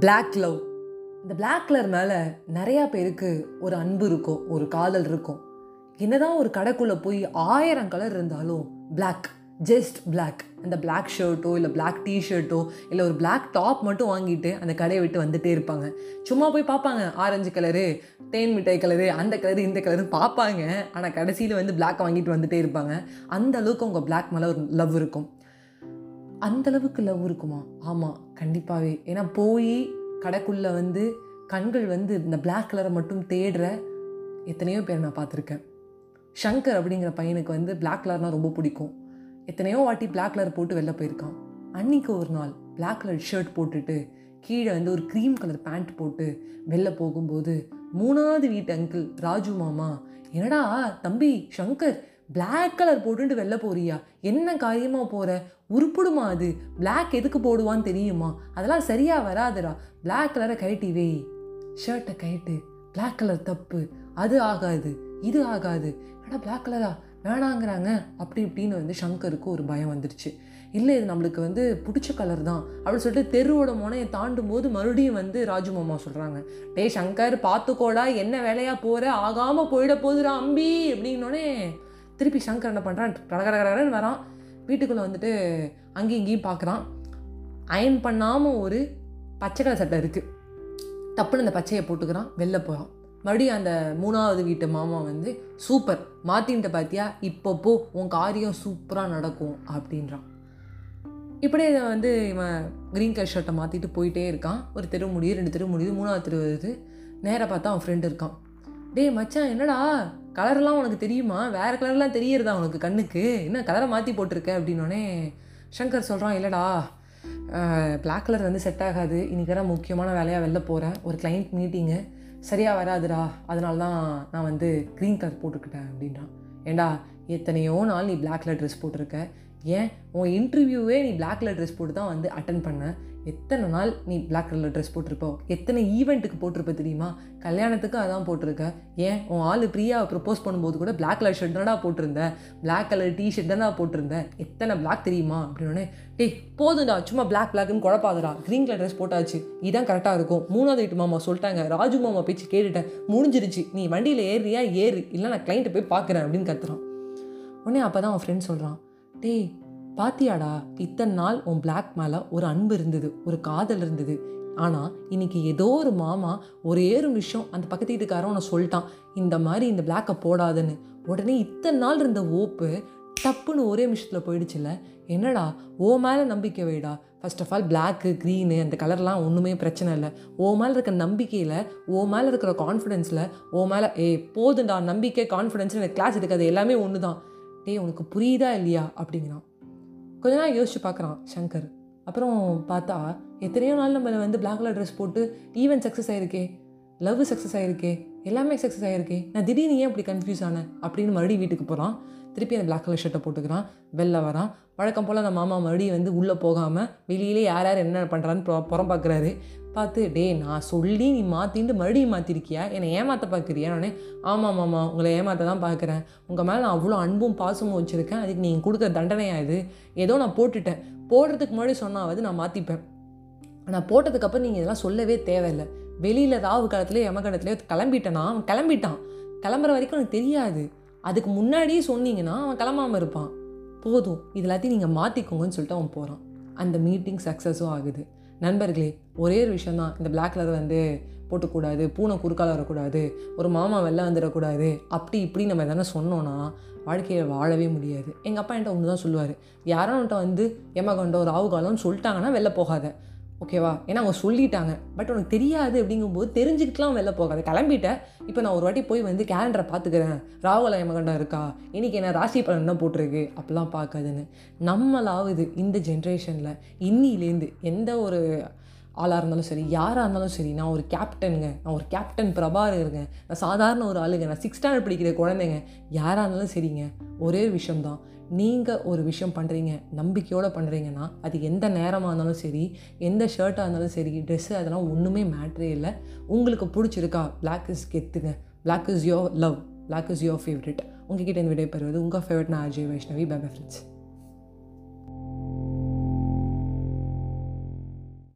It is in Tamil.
பிளாக் லவ் இந்த பிளாக் கலர் மேலே நிறையா பேருக்கு ஒரு அன்பு இருக்கும் ஒரு காதல் இருக்கும். என்னதான் ஒரு கடைக்குள்ளே போய் ஆயிரம் கலர் இருந்தாலும் பிளாக் ஜஸ்ட் பிளாக் அந்த பிளாக் ஷர்ட்டோ இல்லை பிளாக் டிஷர்ட்டோ இல்லை ஒரு பிளாக் டாப் மட்டும் வாங்கிட்டு அந்த கடையை விட்டு வந்துட்டே இருப்பாங்க. சும்மா போய் பார்ப்பாங்க ஆரஞ்சு கலரு தேன் மிட்டாய் கலரு அந்த கலரு இந்த கலரு பார்ப்பாங்க. ஆனால் கடைசியில் வந்து பிளாக் வாங்கிட்டு வந்துட்டே இருப்பாங்க. அந்த அளவுக்கு உங்கள் பிளாக் மேலே ஒரு லவ் இருக்கும். அந்த அளவுக்கு லவ் இருக்குமா? ஆமாம் கண்டிப்பாகவே ஏன்னா போய் கடைக்குள்ளே வந்து கண்கள் வந்து இந்த பிளாக் கலரை மட்டும் தேடுற எத்தனையோ பேர் நான் பார்த்துருக்கேன். ஷங்கர் அப்படிங்கிற பையனுக்கு வந்து பிளாக் கலர்னால் ரொம்ப பிடிக்கும். எத்தனையோ வாட்டி பிளாக் கலர் போட்டு வெளில போயிருக்கான். அன்னைக்கு ஒரு நாள் பிளாக் கலர் ஷர்ட் போட்டுட்டு கீழே வந்து ஒரு க்ரீம் கலர் பேண்ட் போட்டு வெளில போகும்போது மூணாவது வீட்டு அங்கிள் ராஜு மாமா என்னடா தம்பி ஷங்கர் பிளாக் கலர் போட்டுட்டு வெளில போறியா? என்ன காரியமாக போகிற உருப்பிடுமா அது? பிளாக் எதுக்கு போடுவான்னு தெரியுமா? அதெல்லாம் சரியாக வராதுடா. பிளாக் கலரை கழட்டி வை ஷர்ட்டை கழட்டு. பிளாக் கலர் தப்பு. அது ஆகாது. இது ஆகாது. ஆனால் பிளாக் கலரா வேணாங்கிறாங்க. அப்படி இப்படின்னு வந்து ஷங்கருக்கு ஒரு பயம் வந்துடுச்சு இல்லை இது நம்மளுக்கு வந்து பிடிச்ச கலர் தான். அப்படின்னு சொல்லிட்டு தெருவோட முனையை தாண்டும் போது மறுபடியும் வந்து ராஜு மாமா சொல்கிறாங்க டே ஷங்கர் பார்த்துக்கோடா. என்ன வேலையாக போகிற ஆகாமல் போயிட போகுதுடா அம்பி அப்படின்னோடனே திருப்பி சங்கர் என்ன பண்ணுறான் கடகடகடன்னு வரான். வீட்டுக்குள்ளே வந்துட்டு அங்கேயும் இங்கேயும் பார்க்குறான். அயன் பண்ணாமல் ஒரு பச்சை கலர் சட்டை இருக்குது தப்புன்னு அந்த பச்சையை போட்டுக்கிறான். வெளில போகிறான் மறுபடியும் அந்த மூணாவது வீட்டு மாமா வந்து சூப்பர். மாற்றின்ட்ட பார்த்தியா இப்போ போ. உன் காரியம் சூப்பராக நடக்கும். அப்படின்றான். இப்படியே இதை வந்து இவன் க்ரீன் கலர் ஷர்ட்டை மாற்றிட்டு போயிட்டே இருக்கான். ஒரு தெரு முடியுது ரெண்டு தெரு முடியுது மூணாவது தெரு வருது. நேராக பார்த்தா அவன் ஃப்ரெண்டு இருக்கான். டேய் மச்சான் என்னடா? கலர்லாம் உனக்கு தெரியுமா? வேறு கலர்லாம் தெரியறதா உனக்கு கண்ணுக்கு? என்ன கலரை மாற்றி போட்டிருக்க? அப்படின்னோடனே ஷங்கர் சொல்கிறான் இல்லைடா பிளாக் கலர் வந்து செட் ஆகாது. இன்றைக்கி தான் முக்கியமான வேலையாக வெளில போகிறேன் ஒரு கிளைண்ட் மீட்டிங்கு சரியாக வராதுடா. அதனால தான் நான் வந்து க்ரீன் கலர் போட்டுக்கிட்டேன் அப்படின்றான். ஏண்டா எத்தனையோ நாள் நீ பிளாக் கலர் ட்ரெஸ் போட்டிருக்க. ஏன்? உன் இன்டர்வியூவே நீ பிளாக் கலர் ட்ரெஸ் போட்டு தான் வந்து அட்டன் பண்ண. எத்தனை நாள் நீ பிளாக் கலர் ட்ரெஸ் போட்டிருப்போ? எத்தனை ஈவெண்ட்டுக்கு போட்டிருப்ப தெரியுமா? கல்யாணத்துக்கு அதான் போட்டிருக்க. ஏன்? உன் ஆள் பிரியாவை ப்ரப்போஸ் பண்ணும்போது கூட பிளாக் கலர் ஷர்ட் தானடா போட்டிருந்த? பிளாக் கலர் டிஷர்ட் தானே போட்டிருந்த? எத்தனை பிளாக் தெரியுமா? அப்படின்னே டேய் போதும்டா சும்மா பிளாக் பிளாக்னு குழப்பாதடா. க்ரீன் கலர் ட்ரெஸ் போட்டாச்சு. இதான் கரெக்டாக இருக்கும். மூணாவது வீட்டு மாமா சொல்லிட்டாங்க. ராஜு மாமா பேச்சு கேட்டுட்டேன். முடிஞ்சிருச்சு. நீ வண்டியில் ஏறியா ஏறு. இல்லை நான் கிளைண்ட்டை போய் பார்க்குறேன் அப்படின்னு கத்துறான். உடனே அப்போ தான் அவன் ஃப்ரெண்ட் சொல்கிறான் டேய் பாத்தியாடா இத்தனை நாள் உன் பிளாக் மேலே ஒரு அன்பு இருந்தது ஒரு காதல் இருந்தது. ஆனால் இன்னைக்கு ஏதோ ஒரு மாமா ஒரே ஒரு விஷயம் அந்த பக்கத்து வீட்டுக்காரன் உன்னை சொல்லிட்டான் இந்த மாதிரி இந்த பிளாக்கை போடாதுன்னு. உடனே இத்தனை நாள் இருந்த ஓப்பு டப்புன்னு ஒரே நிமிஷத்தில் போயிடுச்சுல்ல. என்னடா ஓ மேலே நம்பிக்கை வைடா. First of all black green அந்த கலர்லாம் ஒன்றுமே பிரச்சனை இல்லை. ஓ மேலே இருக்கிற நம்பிக்கையில் ஓ மேலே இருக்கிற கான்ஃபிடென்ஸில் ஓ மேலே ஏ போதுண்டா நம்பிக்கை கான்ஃபிடென்ஸ் எனக்கு கிளாஸ் எடுக்காது எல்லாமே ஒன்று தான் டேய் உனக்கு புரியுதா இல்லையா? அப்படிங்கிறான். கொஞ்ச நாள் யோசிச்சு பார்க்குறான் சங்கர். அப்புறம் பார்த்தா எத்தனையோ நாள் நம்ம வந்து பிளாக் கலர் ட்ரெஸ் போட்டு ஈவென்ட் சக்ஸஸ் ஆயிருக்கே லவ் சக்ஸஸ் ஆயிருக்கே எல்லாமே சக்ஸஸ் ஆயிருக்கே நான் திடீர்னு ஏன் இப்படி கன்ஃபியூஸ் ஆனேன்? அப்படின்னு மறுபடியும் வீட்டுக்கு போகிறான் திருப்பி அந்த பிளாக் கலர் ஷர்ட்டை போட்டுக்கிறான். வெளில வரான். வழக்கம் போல் அந்த மாமா மறுபடியும் வந்து உள்ளே போகாமல் வெளியிலே யார் யார் என்ன பண்ணுறான்னு புறம் பார்க்குறாரு பார்த்து டே நான் சொல்லி நீ மாற்றிட்டு மறுபடியும் மாற்றிருக்கியா என்னை ஏமாற்ற பார்க்குறியா? நானே ஆமாம் ஆமாம் உங்களை ஏமாற்ற தான் பார்க்குறேன். உங்கள் மேலே நான் அவ்வளோ அன்பும் பாசமும் வச்சுருக்கேன். அதுக்கு நீங்கள் கொடுக்குற தண்டனையாக இது? ஏதோ நான் போட்டுட்டேன். போடுறதுக்கு முன்னாடி சொன்னாவது நான் மாற்றிப்பேன் ஆனால் போட்டதுக்கப்புறம் நீங்கள் இதெல்லாம் சொல்லவே தேவையில்லை. வெளியில் ராவு காலத்துலேயே யமகடத்துலேயே கிளம்பிட்டேனா? அவன் கிளம்பிட்டான். கிளம்புற வரைக்கும் எனக்கு தெரியாது. அதுக்கு முன்னாடியே சொன்னீங்கன்னா அவன் கிளம்பாமல் இருப்பான். போதும். இது எல்லாத்தையும் நீங்கள் மாற்றிக்கோங்கன்னு சொல்லிட்டு அவன் போகிறான் அந்த மீட்டிங் சக்ஸஸும் ஆகுது. நண்பர்களே ஒரே ஒரு விஷயந்தான் இந்த பிளாக் கலர் வந்து போட்டக்கூடாது பூனை குறுக்கால் வரக்கூடாது ஒரு மாமா வெளில வந்துடக்கூடாது அப்படி இப்படி நம்ம எதனா சொன்னோன்னா வாழ்க்கையை வாழவே முடியாது. எங்கள் அப்பா என்கிட்ட ஒன்று தான் சொல்லுவார். யாரோன்ட்ட வந்து எமகண்டோ ராவு காலம்னு சொல்லிட்டாங்கன்னா வெளில போகாத. ஓகேவா? ஏன்னா அவங்க சொல்லிட்டாங்க. பட் உனக்கு தெரியாது அப்படிங்கும்போது தெரிஞ்சுக்கிட்டுலாம் வெளில போகாது. கிளம்பிட்டேன் இப்போ நான் ஒரு வாட்டி போய் வந்து கேலண்டரை பார்த்துக்கிறேன். ராகுல யமகண்டம் இருக்கா? இன்றைக்கி என்ன ராசி பலன் தான் போட்டிருக்கு? அப்படிலாம் பார்க்காதுன்னு. நம்மளாவது இந்த ஜென்ரேஷனில் இன்னிலேருந்து எந்த ஒரு ஆளாக இருந்தாலும் சரி யாராக இருந்தாலும் சரி நான் ஒரு கேப்டனுங்க நான் ஒரு கேப்டன் பிரபாகருங்க நான் சாதாரண ஒரு ஆளுங்க. நான் சிக்ஸ் ஸ்டாண்டர்ட் படிக்கிற குழந்தைங்க. யாராக இருந்தாலும் சரிங்க. ஒரே விஷயம்தான். நீங்கள் ஒரு விஷயம் பண்ணுறீங்க நம்பிக்கையோடு பண்ணுறீங்கன்னா அது எந்த நேரமாக இருந்தாலும் சரி எந்த ஷர்ட்டாக இருந்தாலும் சரி ட்ரெஸ்ஸு அதெல்லாம் ஒன்றுமே மேட்ரே இல்லை. உங்களுக்கு பிடிச்சிருக்கா? Black is கெத்துங்க. Black is your love black is your favourite உங்ககிட்ட இந்த விடை பெறுவது உங்கள் ஃபேவரட் நான் அஜய் வைஷ்ணவி பை ஃப்ரெண்ட்ஸ்